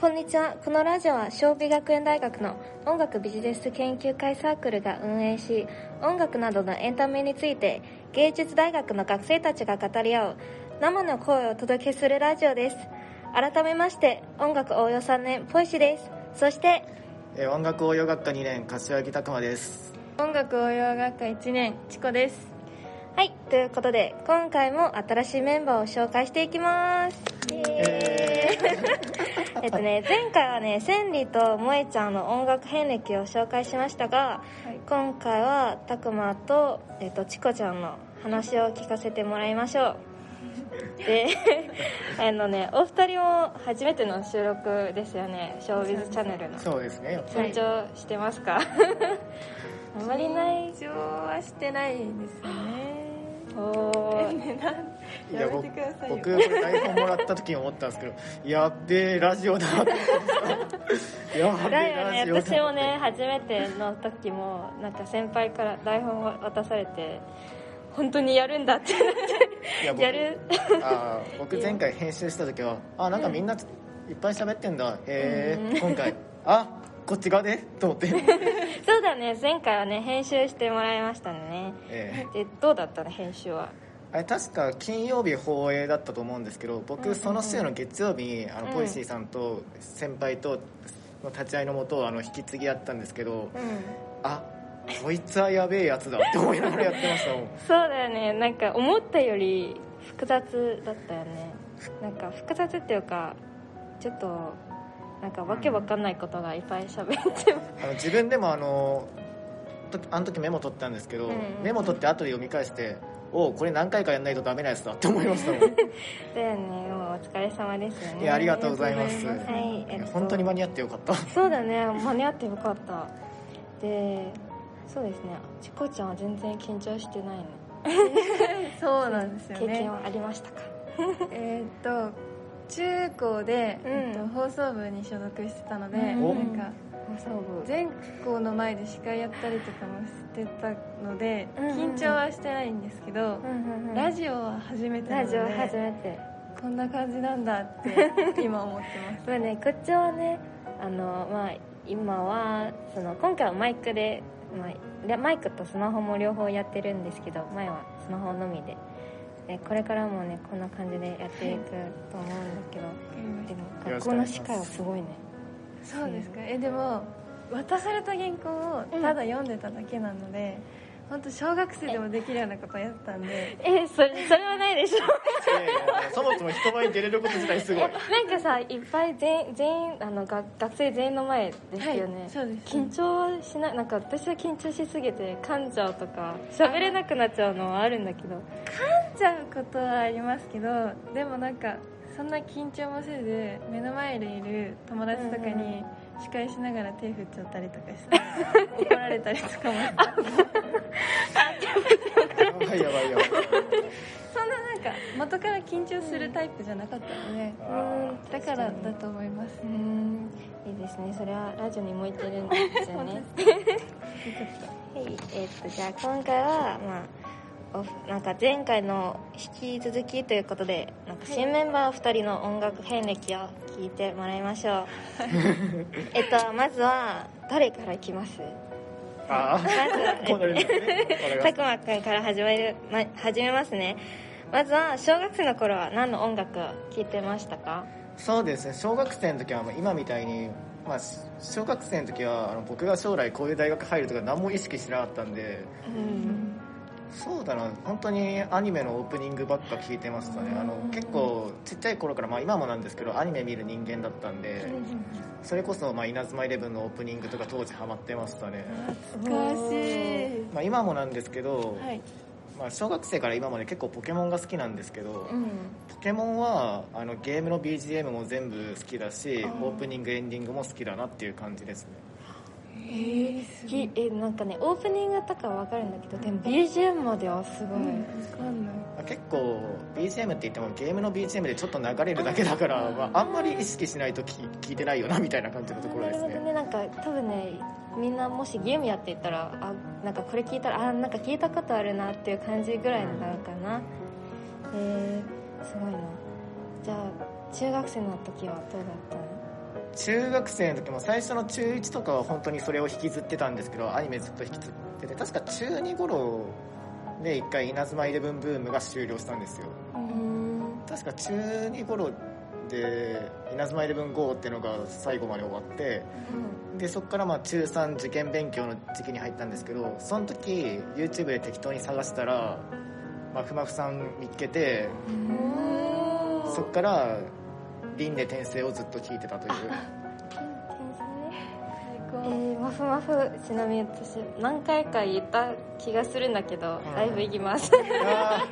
こんにちは。このラジオは、小美学園大学の音楽ビジネス研究会サークルが運営し、音楽などのエンタメについて、芸術大学の学生たちが語り合う、生の声をお届けするラジオです。改めまして、音楽応用3年、ポイシです。そして、えー音楽応用学科2年柏木拓磨です音楽応用学科1年チコですはい、ということで、今回も新しいメンバーを紹介していきます。イエーイ えっとね、前回はね、千里と萌えちゃんの音楽遍歴を紹介しましたが、はい今回はたくまと、えっと、チコちゃんの話を聞かせてもらいましょう。で、あのね、お二人も初めての収録ですよね、ショービズチャンネルの。そうですね緊張してますか？あまりない。緊張はしてないですよねおー。ねなんやめてくださいよ。僕僕台本もらった時に思ったんですけど やっべえラジオだって思ってやっべえだよねラジオだ私もね初めての時もなんか先輩から台本を渡されて本当にやるんだってなってやる。あー僕前回編集した時はあなんかみんないっぱい喋ってんだ。へうん。え今回あこっち側でと思って、そうだね前回はね編集してもらいましたね。えでどうだったの編集は？ーあれ確か金曜日放映だったと思うんですけど僕その週の月曜日にあのうん。ポイシーさんと先輩との立ち会いのもとあの引き継ぎやったんですけどうん。あこいつはやべえやつだって思いながらやってましたもん。そうだよね。なんか思ったより複雑だったよね。なんか複雑っていうかちょっとなんかわけわかんないことがいっぱい喋ってもあの自分でもあのとあの時メモ取ったんですけど、うんメモ取って後で読み返しておうこれ何回かやんないとダメなやつだって思いましたもん。だよね。もうお疲れ様ですよね。いやありがとうございます。はいえっと。本当に間に合ってよかった。そうだね。間に合ってよかった。でそうですね。チコちゃんは全然緊張してないね そうなんですよね。経験はありましたか？えーっと中高で、うん。えっと、放送部に所属してたので、うん。なんか放送部。全校の前で司会やったりとかもしてたので、緊張はしてないんですけど、ラジオは初めてなのでラジオ初めて。こんな感じなんだって 今思ってます。まあねこっちはねあのまあ今はその今回はマイクで、まあで、マイクとスマホも両方やってるんですけど前はスマホのみででこれからもねこんな感じでやっていくと思うんだけどでも学校の司会はすごいね。そうですか。えでも渡された原稿をただ読んでただけなので、本当小学生でもできるようなことやったんで。えそれそれはないでしょ。そもそも人前に出れること自体すごい。なんかさいっぱい全員全員あの学学生全員の前ですよね、はいそうです緊張しないなんか私は緊張しすぎて噛んじゃうとか喋れなくなっちゃうのはあるんだけど。噛んじゃうことはありますけどでもなんかそんな緊張もせず目の前でいる友達とかに司会しながら手振っちゃったりとかして。怒られたりとかも。やばいやばいやばい。そんななんか元から緊張するタイプじゃなかったので。あだからだと思いますうーん。いいですね。それはラジオに向いてるんですよね。はいえーっとじゃあ今回はまあおなんか前回の引き続きということでなんか新メンバー2人の音楽遍歴を聞いてもらいましょう。えっとまずは誰からいきます？あまずはた。くまくんから始める、ま、始めますね。まずは小学生の頃は何の音楽を聴いてましたか？そうですね。小学生の時はもう今みたいに、まあ、小学生の時はあの僕が将来こういう大学入るとか何も意識してなかったんでうんそうだな本当にアニメのオープニングばっか聞いてましたね。あの結構ちっちゃい頃から、まあ、今もなんですけどアニメ見る人間だったんでそれこそ、まあ、稲妻イレブンのオープニングとか当時ハマってましたね、懐かしい。まあ、今もなんですけど、はい。まあ、小学生から今まで結構ポケモンが好きなんですけど、うん。ポケモンはあのゲームの BGM も全部好きだしオープニングエンディングも好きだなっていう感じですねえー、えなんかねオープニングとかは分かるんだけどでも BGM まではすごい、分かんない。まあ結構 BGM って言ってもゲームの BGM でちょっと流れるだけだからまあ、あんまり意識しないと聞聞いてないよなみたいな感じのところですね。ね。なんか多分ねみんなもしゲームやっていったらあなんかこれ聞いたらあなんか聞いたことあるなっていう感じぐらいなのかな。えー、すごいな。じゃあ中学生の時はどうだったの？中学生の時も最初の中1とかは本当にそれを引きずってたんですけどアニメずっと引きずってて確か中2頃で一回稲妻イレブンブームが終了したんですよ。うん。確か中2頃で稲妻イレブン GO っていうのが最後まで終わってでそこからまあ中3受験勉強の時期に入ったんですけどその時 YouTube で適当に探したらまふまふさん見つけてうん。そこから輪廻転生をずっと聞いてたという。最高。えー、マフマフちなみに私何回か言った気がするんだけど、うん。ライブ行きます。あ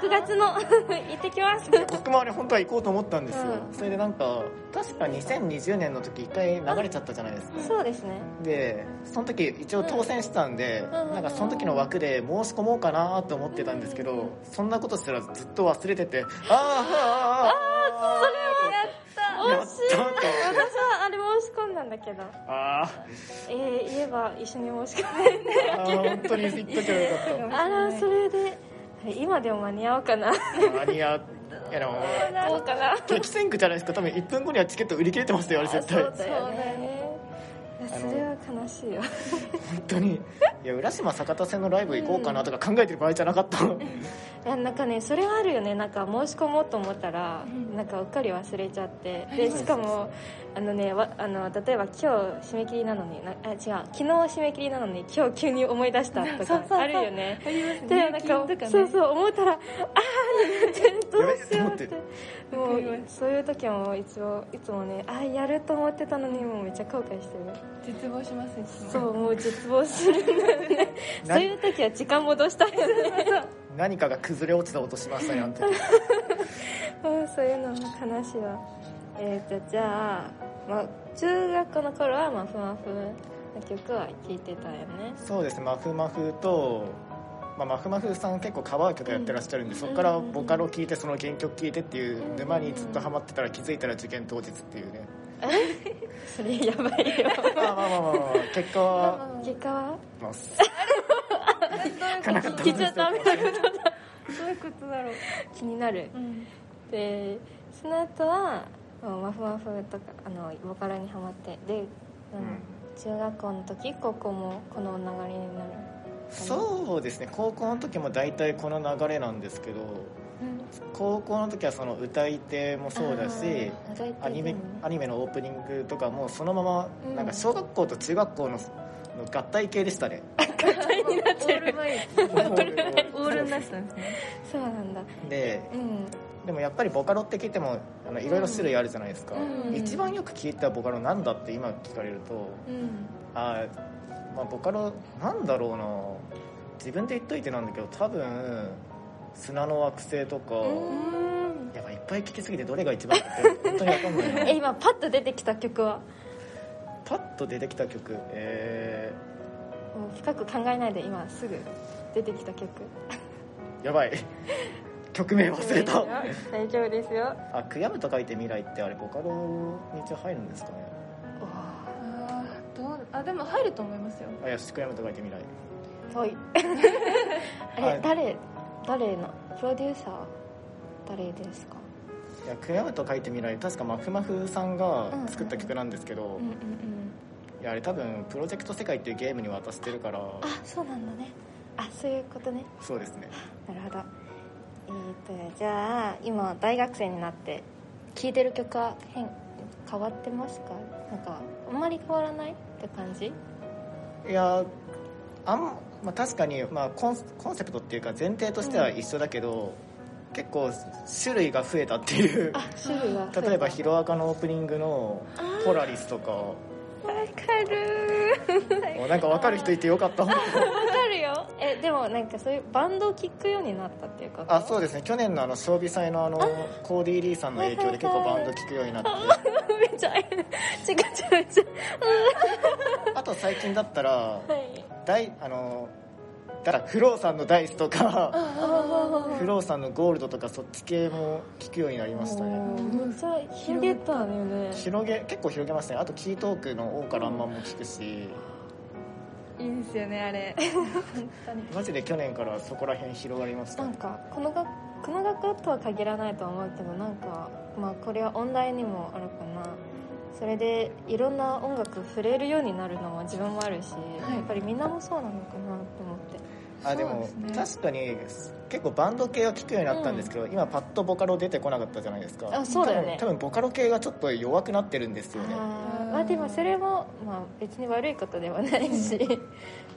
6月の 行ってきます。ー僕もあれ本当は行こうと思ったんですよ、うん。それでなんか確か2020年の時一回流れちゃったじゃないですか。そうですね。でその時一応当選したんで、うん。なんかその時の枠で申し込もうかなと思ってたんですけど、そんなことしたらずっと忘れててあーああそれはやったやったと思って。私はあれ申し込んだんだけど あえー、言えば一緒に申し込んでーあー本当に言っときゃよかっあらそれで今でも間に合うかな。た間に合ういやでもどうかな。激戦区じゃないですか。多分1分後にはチケット売り切れてますよあれ絶対。そうだよね。いやそれは悲しいよ。本当に。いや浦島坂田線のライブ行こうかなとか考えてる場合じゃなかった、いやなんかねそれはあるよね。なんか申し込もうと思ったら、なんかうっかり忘れちゃって。でしかもあのねわあの例えば今日締め切りなのになあ違う。昨日締め切りなのに今日急に思い出したと そうそうそう。かあるよね。ありますでなんかね。そうそう思ったらああどうしようって。もうそういう時はもういつもいつもねあやると思ってたのにもうめっちゃ後悔してる。絶望しますいつも。そうもう絶望するんだよね。そういう時は時間戻したいよね。何かが崩れ落ちた音しましたねあの時。うんそういうのも悲しいわえー、とじゃあ、まあ、中学校の頃はマフマフの曲は聴いてたよね。そうですマフマフと、まあ、マフマフさん結構カバー曲やってらっしゃるんで、そこからボカロ聴いてその原曲聴いてっていう沼にずっとハマってたら気づいたら受験当日っていうね。それやばいよ。まあまあまあまあ、まあ、結果は 結果はます聞いちゃダメなことだ。どういうことだろう。気になる。うん。でその後はまあマフマフとかあのボカロにハマってで、うん中学校の時高校もこの流れになるそうですね。高校の時も大体この流れなんですけど高校の時はその歌い手もそうだしアニメアニメのオープニングとかもそのままうん。なんか小学校と中学校のの合体系でしたね。オールマイティオールナイスなんですね。そうなんだ。でうんでもやっぱりボカロって聞いてもあのいろいろ種類あるじゃないですか、うん。一番よく聞いたボカロなんだって今聞かれるとうん。あー、まあ、ボカロなんだろうな。自分で言っといてなんだけど多分砂の惑星とか、うん。やっぱいっぱい聞きすぎてどれが一番って本当に分かんない えな今パッと出てきた曲は？パッと出てきた曲？えもう深く考えないで今すぐ出てきた曲。ー、やばい 曲名忘れた。大丈夫ですよ。あ悔やむと書いて未来ってあれボカロに一応入るんですかね。あーどうあでも入ると思いますよ。あいや悔やむと書いて未来。はい。あはい。れ誰誰のプロデューサー誰ですか？いや悔やむと書いて未来。確かマフマフさんが作った曲なんですけど、うんうんうん。いやあれ多分プロジェクト世界っていうゲームに渡してるから。あそうなんだね。あそういうことね。そうですね。なるじゃあ今大学生になって聴いてる曲は変変わってますか？なんかあんまり変わらないって感じ？いやあん、まあ、確かに、まあ、コンコンセプトっていうか前提としては一緒だけど、結構種類が増えたっていう。あ種類が例えば「ヒロアカ」のオープニングの「ポラリス」とか。わかるもうなんか分かる人いてよかったわかるよえでもなんかそういうバンドを聴くようになったっていうことあそうですね。去年のあの装備祭のあのコーディー・リーさんの影響で結構バンド聴くようになって。めっちゃ違う違う違うあと最近だったらはい。あのだからフローさんのダイスとかあフローさんのゴールドとかそっち系も聴くようになりましたね。めっちゃ広げたのよね。広げ結構広げましたね。あとキートークの「王からんまん」も聞くしいいですよねあれ。マジで去年からそこら辺広がりましたなんかこの学この学校とは限らないとは思うけどなんかまあこれは音大にもあるかな。それでいろんな音楽触れるようになるのも自分もあるし、はい。やっぱりみんなもそうなのかなって思ってあでもね。確かに結構バンド系は聴くようになったんですけど、今パッとボカロ出てこなかったじゃないですか。あそうだよね。多分多分ボカロ系がちょっと弱くなってるんですよね。まあでもそれも、まあ、別に悪いことではないし、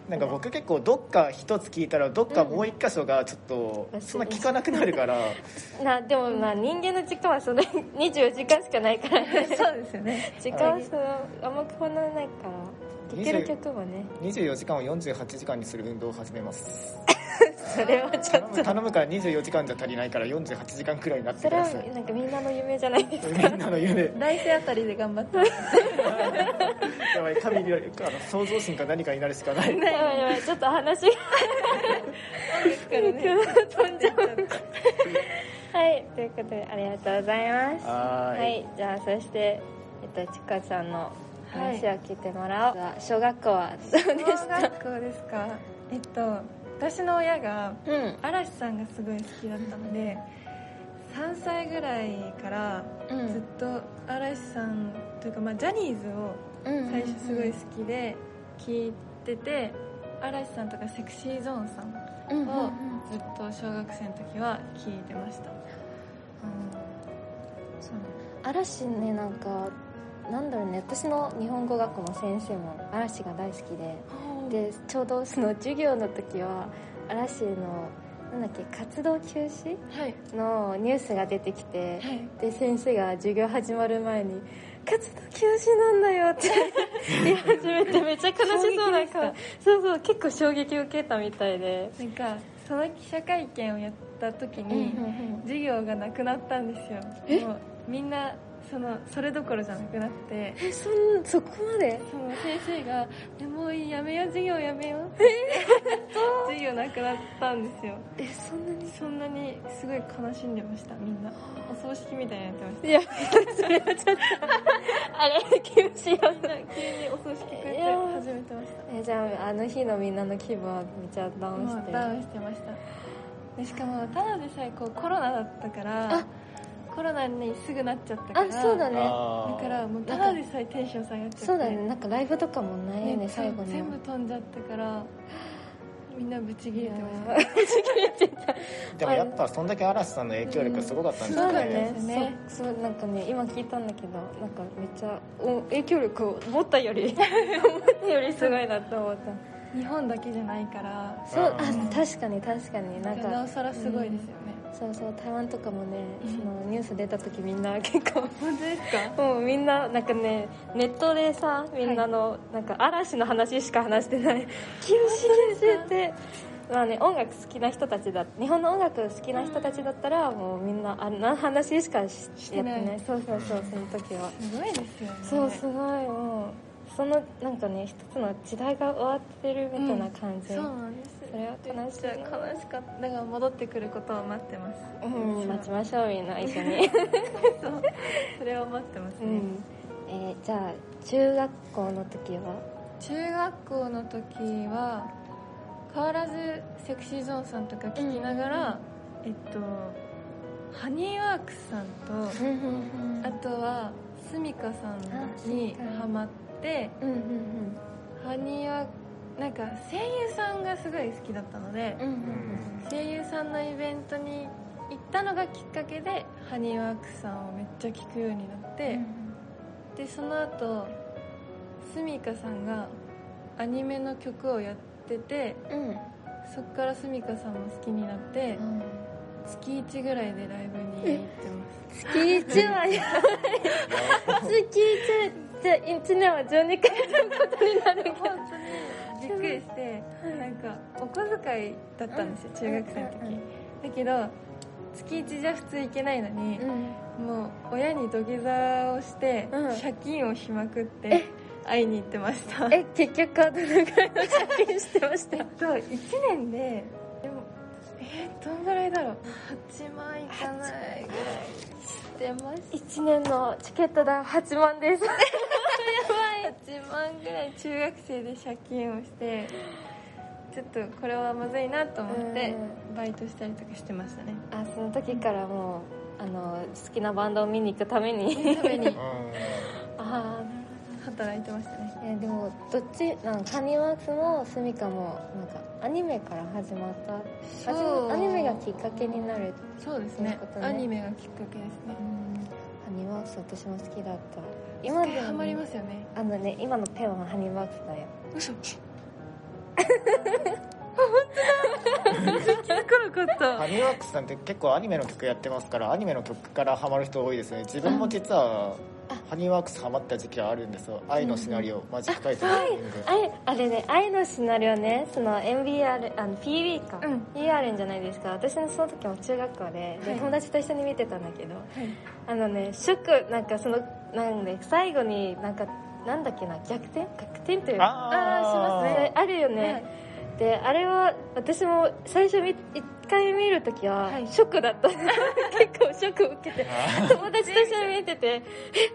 なんか僕結構どっか一つ聞いたらどっかもう一箇所がちょっとうん。そんな聞かなくなるから。なでもまあ人間の時間はその24 時間しかないから。ねそうですよね。時間はそのあんま変わらないから聴ける曲もね。24時間を48時間にする運動を始めます。それはちょ頼っと。む頼むから24時間じゃ足りないから48時間くらいになってそれはください。なんかみんなの夢じゃないですか。みんなの夢。来世あたりで頑張って。やばい神にあの創造心か何かになるしかない。やばいやばいちょっと話が。からね飛んじゃうはい。ということでありがとうございます。はーい。はいじゃあそしてえっとちかちゃんの話を聞いてもらおう、小学校はどうでし小た学校ですか？えっと私の親がうん。嵐さんがすごい好きだったので3歳ぐらいからうん。ずっと嵐さんというか、まあ、ジャニーズをうん最初すごい好きで聴いてて嵐さんとかセクシーゾーンさんうんうんうん。をずっと小学生の時は聴いてました。そうね。嵐ねなんかなんだろうね私の日本語学校の先生も嵐が大好きででちょうどその授業の時は嵐のなんだっけ活動休止はい。のニュースが出てきて、はい。で先生が授業始まる前に「活動休止なんだよ」って 言い始めてめっちゃ悲しそうな顔。そうそう結構衝撃受けたみたいで。なんかその記者会見をやった時に、授業がなくなったんですよ。もうみんなそのそれどころじゃなくなってえそんそこまで？その先生が「でもういいやめよう授業やめよう」授業なくなったんですよ。えそんなに？そんなにすごい悲しんでましたみんな。お葬式みたいになってましいやそれはちょっとあれ厳しいよたみんな急にお葬式こうやって始めてました。えじゃああの日のみんなの気分はめっちゃダウンして。ダウンしてました。でしかもただでさえこうコロナだったからあコロナにすぐなっちゃったからあそうだね。だからもうただでさえテンション下がっちゃって。そうだね。なんかライブとかもないよねね最後に全部飛んじゃったからみんなブチギレてました。いやでもやっぱそんだけ嵐さんの影響力すごかったんですそうだね。ねそうですね。そうなんかね今聞いたんだけどなんかめっちゃお影響力を持ったより 思ったよりすごいなと思った。日本だけじゃないから。そうあうん。確かに確かに。なんかなおさらすごいですよね、そうそう台湾とかもねうん。そのニュース出た時みんな 結構本当ですか？もうみんななんかねネットでさみんなの、なんか嵐の話しか話してない「清志先生って」まあね音楽好きな人たちだ日本の音楽好きな人たちだったらもうみんなあんな話しかししてない。やってない。そうそうそうその時は。すごいですよね。そうすごいもうそのなんかね一つの時代が終わってるみたいな感じ、そうなんです。それは悲しい悲しかった。だから戻ってくることを待ってます。うん待ちましょうみんな一緒に。そうそれを待ってますね、うん、えーじゃあ中学校の時は？中学校の時は変わらずセクシーゾーンさんとか聞きながら、えっとハニーワークスさんとうんうんあとはスミカさんにハマってうんうんハニーワークなんか声優さんがすごい好きだったのでうんうん声優さんのイベントに行ったのがきっかけでハニーワークスさんをめっちゃ聞くようになって、でその後スミカさんがアニメの曲をやっててうん。うんそっからスミカさんも好きになって月1ぐらいでライブに行ってます。月1はやばい。月1じゃあ1年は12回ということになるけど。本当にびっくりしてなんかお小遣いだったんですよ中学生の時。だけど月1じゃ普通行けないのにもう親に土下座をしてうん。借金をしまくって会いに行ってました。え結局はどのぐらいの借金してましたえっと1年ででもえー、どんぐらいだろう。8万いかないぐらいしてます。1年のチケット代8万です8万ぐらい中学生で借金をしてちょっとこれはまずいなと思ってバイトしたりとかしてましたね。あその時からもうあの好きなバンドを見に行くために。ために。う んああ働いてましたね。えーでもどっちなんかハニーワークスもスミカもなんかアニメから始まったアニメがきっかけになるそうですね。ねアニメがきっかけですねハニーワークス私も好きだった。今今でハマりますよね。あのね今のペンはハニーワークスだよ。嘘。気づかなかった。ハニーワークスさんって結構アニメの曲やってますからアニメの曲からハマる人多いですね。自分も実はハニーワークスハマった時期はあるんですよ。愛のシナリオ、マジックタイトル。のリングあれあれね愛のシナリオねその MBR あの PB か、うん。んじゃないですか私のその時も中学校でで、はい。友達と一緒に見てたんだけどはい。あのねショックなんかそのなんで最後になんかなんだっけな逆転？逆転というか。ああーしますね。あるよね、はい。であれは私も最初み一回見るときははい。ショックだった、結構ショック受けて友達と一緒に見ててえ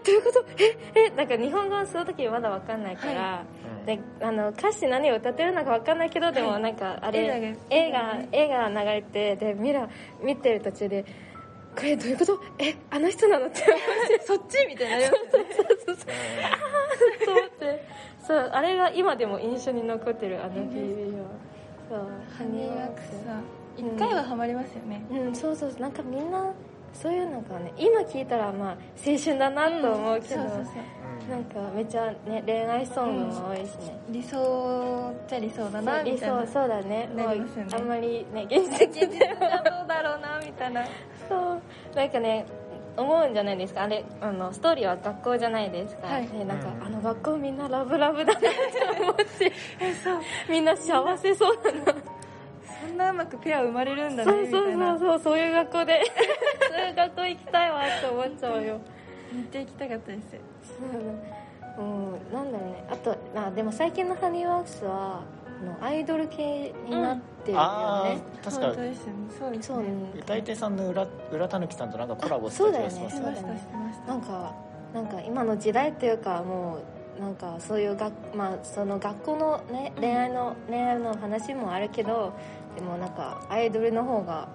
どういうこと？ええなんか日本語はその時まだわかんないから、はうんであの歌詞何を歌ってるのかわかんないけどでもなんかあれ、映映画映画が流れてでミラ見てる途中でこれどういうこと？えあの人なのって。思ってそっちみたいになりますよね。そうそうと思って。そうあれが今でも印象に残ってるあの PV は。そう。ハニーワークスさん一回はハマりますよね。うんそうそうなんかみんなそういうのがね今聞いたらまあ青春だなと思うけど、そうそうそう。なんかめっちゃね恋愛ソングも多いしね、理想っちゃ理想だなみたいな。そうそうだねね。もうあんまりね現実的でどうだろうなみたいな。そう。なんかね思うんじゃないですか。あれあのストーリーは学校じゃないですか、はい。ね、なんか、うん。あの学校みんなラブラブだなって思って。みんな幸せそうだななうまくペア生まれるんだそうそうねみたいな。そうそうそういう学校で。そういう学校行きたいわって思っちゃうよ。見ていきたかったです。そううんなんだろうね。あとあでも最近のハニーワークスはあのアイドル系になってるよあね、あ確か本当ですよね。そうですそうね。歌い手さんの裏裏たぬきさんとなんかコラボしそうだよね。た気がしますしてましたしてました。なんかなんか今の時代っていうかもうなんかそういう学,、まあ、その学校の、ね、恋愛の、恋愛の話もあるけどでもなんかアイドルの方が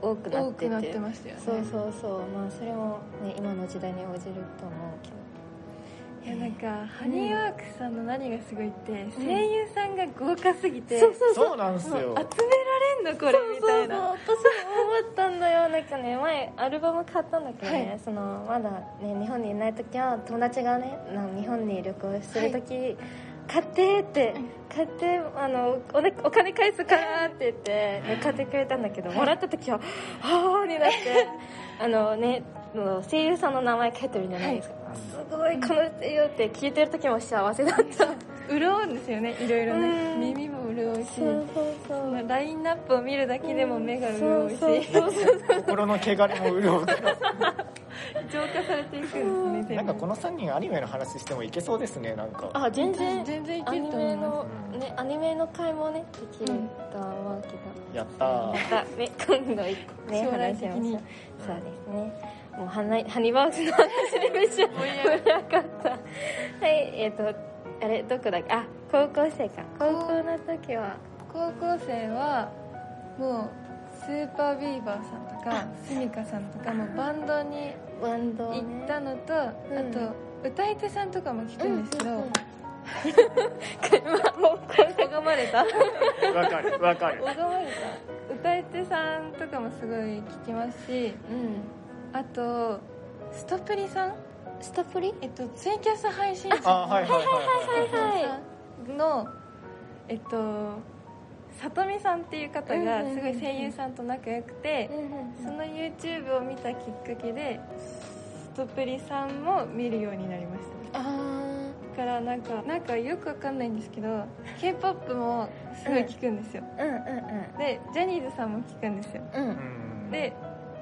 多くなってて。多くなってましたよね。そうそうそう。まあそれも、ね、今の時代に応じると思うけどいやなんかハニーワークスさんの何がすごいって声優さんが豪華すぎてそうそうそう。そうなんですよ。集められんのこれみたいなそう。そうそう私も思ったんだよ。なんかね前アルバム買ったんだけどね、はい。そのまだね日本にいない時は友達がね日本に旅行する時、買ってって買ってあのお,、ね、お金返すからって言って、ね、買ってくれたんだけど、もらった時ははあになって あのねの声優さんの名前書いてるじゃないですか、すごいこの声優って聞いてる時も幸せだった。潤 うん。ですよねいろいろね。うん耳も潤うしそうそうそう。ラインナップを見るだけでも目が潤うし。心の汚れも潤うから浄化されていくんですねなんかこの3人アニメの話してもいけそうですねなんか。あ全然。全然いけるアニと思いまメのうん。ねアニメの回もねできるとは思うけど、やったー。また。ね 今度ね話しましょうそうですね。もうハナハニーバーグスの話でめっちゃ盛り上がったはいえっ、とあれどこだっけ？あ高校生か。高校の時は。高校生はもうスーパービーバーさんとかスミカさんとかもバンドにバンド、ね、行ったのと、うん。あと歌い手さんとかも聞くんですけど、うんうんうん もう拝まれたわかるわかる。拝まれた歌い手さんとかもすごい聞きますしうん。あとストプリさん？ストプリ？えっとツイキャス配信者。あはいはいはいはいさんのえっとさとみさんっていう方がうんうんうんすごい声優さんと仲良くてうんその YouTube を見たきっかけでストプリさんも見るようになりました。あだからなんかなんかよくわかんないんですけど k p o p もすごい聞くんですよ、ーうんうん。でジャニーズさんも聞くんですよ。うんうん。うん。で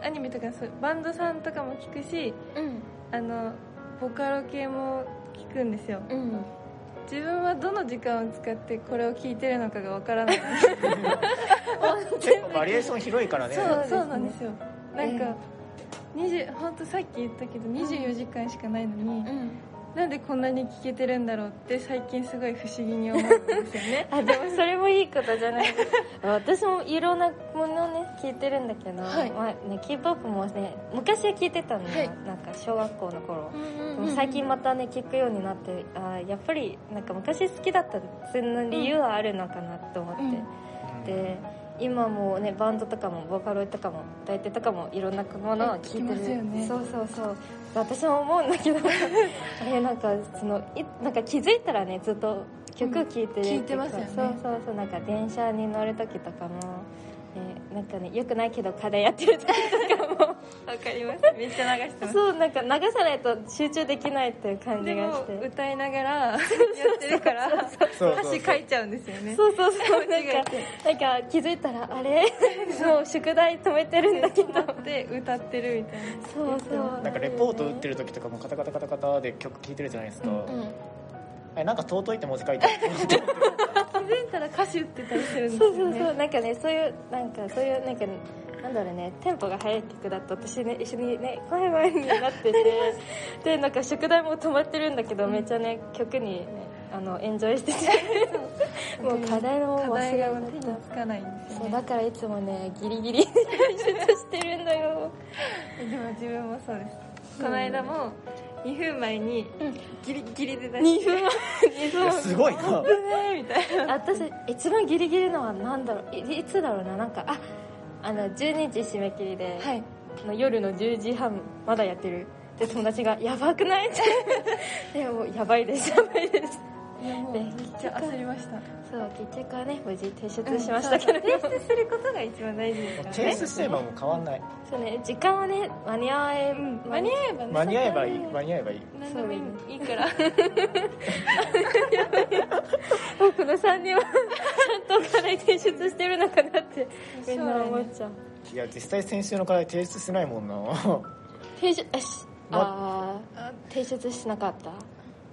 アニメとかそうバンドさんとかも聞くしうん。あのボカロ系も聞くんですよ。うん自分はどの時間を使ってこれを聞いてるのかがわからない。結 構バリエーション広いからね。そうですねそうなんですよ。なんえか20本当さっき言ったけど24時間しかないのにうんなんでこんなに聞けてるんだろうって最近すごい不思議に思うんですよね。あでもそれもいいことじゃない。私もいろんなものをね聞いてるんだけど、はい。まあね、k p o p もね昔は聞いてたのよ、はい。なんか小学校の頃、でもうん最近またね聞くようになってあやっぱりなんか昔好きだったその理由はあるのかなと思って、で今もねバンドとかもボーカロイドとかも歌い手とかもいろんなものを聞いてる、よねそうそう。そう私も思うんだけど。あれなんかそのいなんか気づいたらねずっと曲聴いてるっていうん聞いてますよね。そうそうそう。なんか電車に乗る時とかも、ね、なんかねよくないけど課題やってる時とかも。わかります。めっちゃ流してます。そうなんか流さないと集中できないっていう感じがして。歌いながら やってるからそう歌詞書いちゃうんですよね。そうそうそうなんかなんか気づいたらあれ？もう宿題止めてるんだけど。って歌ってるみたいな。そうそう。なんかレポート打ってる時とかもカタカタカタカタで曲聴いてるじゃないですか、うんえなんか尊いって文字書いてある気づいたら歌詞打ってたりするんですそよね。うそうそう。なんかねそういうなんかそういうなんかなんだろうね。テンポが速い曲だと私ね一緒にね声前になってて。でなんか宿題も止まってるんだけど、めっちゃね曲にねあのエンジョイしてて。もう課題の課題が忘れ手につかないんですよね。そうだからいつもねギリギリで練習してるんだよ。でも自分もそうです。この間も2分前にギリギリで出して。2分2いやすごいな。みたいな。私一番ギリギリのは何だろう。いいつだろうな。なんかああの12時締め切りで、はい。あの夜の10時半まだやってる。で友達が「やばくない?」って。でもやばいですやばいですいやもうめっちゃ焦りました。そう結局はね無事提出しましたけど、提出することが一番大事ですから提出すればもう変わんない。そうね時間はね間に合え、うん間に合えばね間に合えばいい間に合えばいい。何でもいいから。僕の3人はちゃんと課題提出してるのかなってみんな思っちゃう。いや実際先週の課題提出してないもんな。提出あしあ提出しなかった？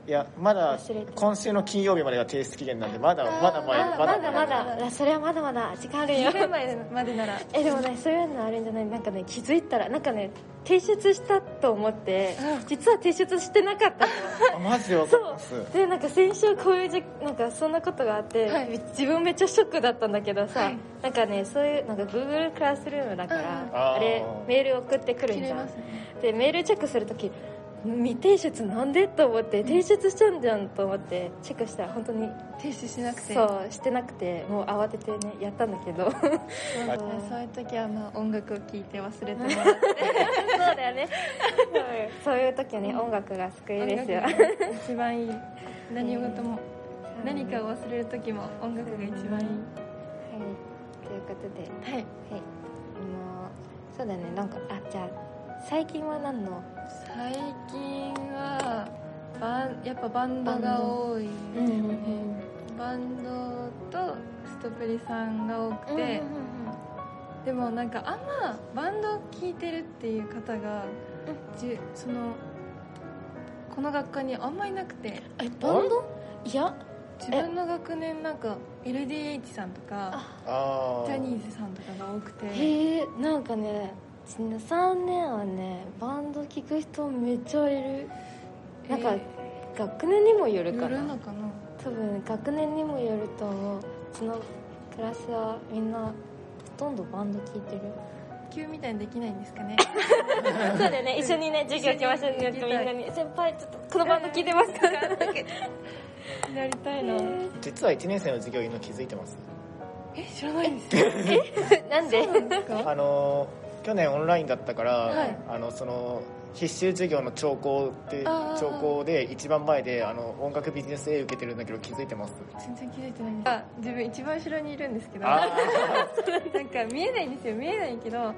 いやまだ今週の金曜日までが提出期限なんでまだまだ前まだまだまだ。それはまだまだ時間あるよ。2分前までなら。えでもねそういうのあるんじゃない？なんかね気づいたらなんかね提出したと思って実は提出してなかったの。あマジでわかります。そう。でなんか先週こういうじなんかそんなことがあって、はい。自分めっちゃショックだったんだけどさ、はい。なんかねそういうなんか Google クラスルームだから、あれメール送ってくるんじゃん。でメールチェックするとき未提出なんでと思って提出しちゃうんじゃんと思ってチェックしたら本当に提出しなくて。そうしてなくてもう慌ててねやったんだけど。そうそういう時はまあ音楽を聴いて忘れてもらって。そうだよね。そういう時はね音楽が救いですよ。一番いい。何事も何かを忘れる時も音楽が一番いい。はい。ということで。はい。はい、もうそうだね。なんかあじゃあ最近は何の最近はバンやっぱバンドが多いですよね。バンドとストプリさんが多くて、でもなんかあんまバンドを聴いてるっていう方が、じゅそのこの学科にあんまいなくて。えバンド？いや自分の学年なんか LDH さんとかあ。ジャニーズさんとかが多くて。へえなんかね3年はねバンド聴く人めっちゃいる。なんか、え学年にもよるか寄るなのかな？多分学年にもよると思う。うちのクラスはみんなほとんどバンド聴いてる。急みたいにできないんですかね？そうだよね。一緒にね授業行きましょうねってみんなに「先輩ちょっとこのバンド聴いてますか?」やりたいな。実は1年生の授業いるの気づいてます。え知らないです なんで？ですか？あの去年オンラインだったから、はい。あのその必修授業の聴講って聴講で一番前であの音楽ビジネス A 受けてるんだけど気づいてます？全然気づいてないんです。あ自分一番後ろにいるんですけどあなんか見えないんですよ見えないけど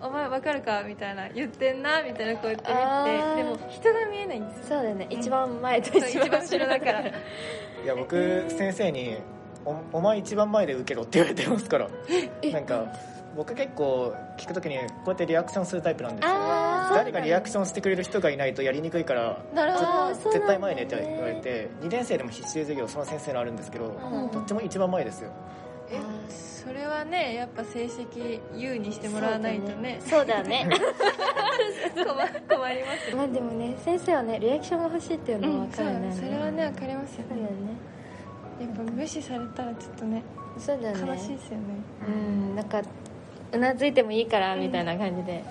お前わかるか？みたいな言ってんなみたいなこうやって。あ見ー。てでも人が見えないんですよ。そうだよね。一番前と一番後ろだから。いや僕先生にお「お前一番前で受けろ」って言われてますから。なんか僕結構聞くときにこうやってリアクションするタイプなんですよ。誰かリアクションしてくれる人がいないとやりにくいからなるほど。あーそうなんだ絶対前でって言われて2年生でも必修授業その先生のあるんですけどんどっちも一番前ですよ。えそれはねやっぱ成績優にしてもらわないとね。そうだね。困困りますよ。まあでもね先生はねリアクションが欲しいっていうのは分かるね、そうそれはね分かりますよ。ねそうだよね。やっぱ無視されたらちょっとねそうだよね。悲しいですよね。うんなんかうなずいてもいいからみたいな感じで、いいね。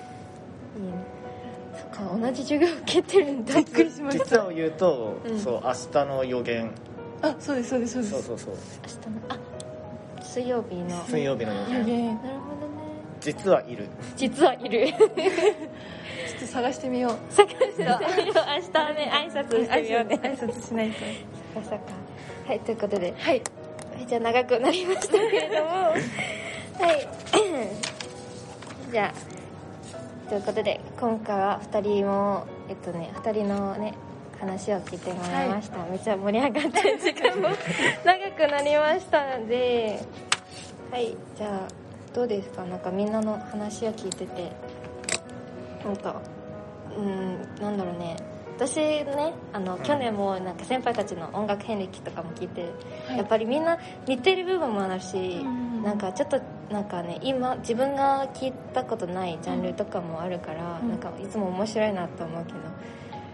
そっか同じ授業受けてるんだ。びっくりしました。実を言うと、うん。そう明日の予言。あそうですそうですそうです。そうそうそう。明日のあ水曜日の水曜日の予言。予言。なるほどね。実はいる。実はいる。ちょっと探してみよう。探してみよう。明日はね挨拶してみようね。挨拶しないと。そっかそっか。はいということで。はい。はいじゃあ長くなりましたけれども。はいじゃあということで今回は2人もえっとね2人のね話を聞いてもらいました、めっちゃ盛り上がって時間も長くなりましたので。はいじゃあどうですか？なんかみんなの話を聞いてて。なんかうんなんだろうね私ねあの去年もなんか先輩たちの音楽遍歴とかも聞いて、はい。やっぱりみんな似てる部分もあるし、んなんかちょっとなんかね今自分が聞いたことないジャンルとかもあるから、うん。なんかいつも面白いなと思うけど。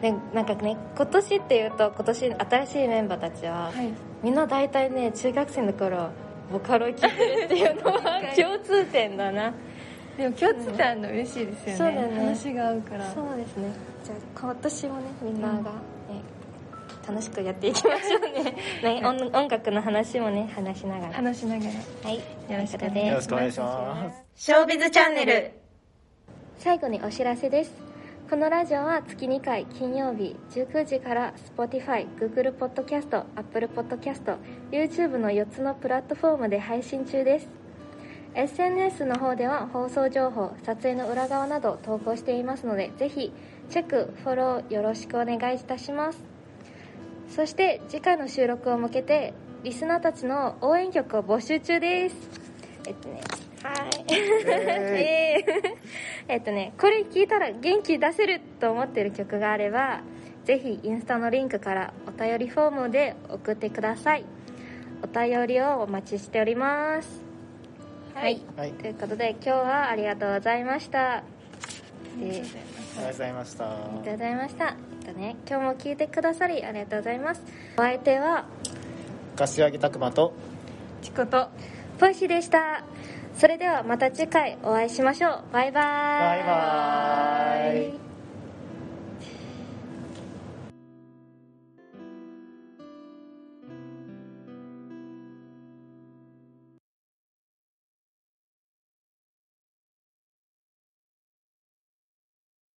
でなんかね今年っていうと今年新しいメンバーたちは、はい。みんな大体ね中学生の頃ボカロ聴いてるっていうのは共通点だなでも共通点あるの嬉しいですよね。ね。話が合うから。そうですね。じゃあ今年もねみんなが、ね楽しくやっていきましょうね。ね音音楽の話もね話しながら。話しながら。はい。よろしくよろしくお願いします。ショービズチャンネル。最後にお知らせです。このラジオは月2回金曜日19時から Spotify、Google Podcast、Apple Podcast、YouTube の4つのプラットフォームで配信中です SNS の方では放送情報撮影の裏側など投稿していますのでぜひチェックフォローよろしくお願いいたします。そして次回の収録を向けてリスナーたちの応援曲を募集中です。えっとねはい。えー えっとねこれ聞いたら元気出せると思ってる曲があればぜひインスタのリンクからお便りフォームで送ってください。お便りをお待ちしておりますはい、はい。ということで今日はありがとうございました。でありがとうございました。ありがとうございました。えっとね今日も聞いてくださりありがとうございます。お相手は柏木拓磨とチコとポイシーでした。それではまた次回お会いしましょう。バイバーイ。バイバーイ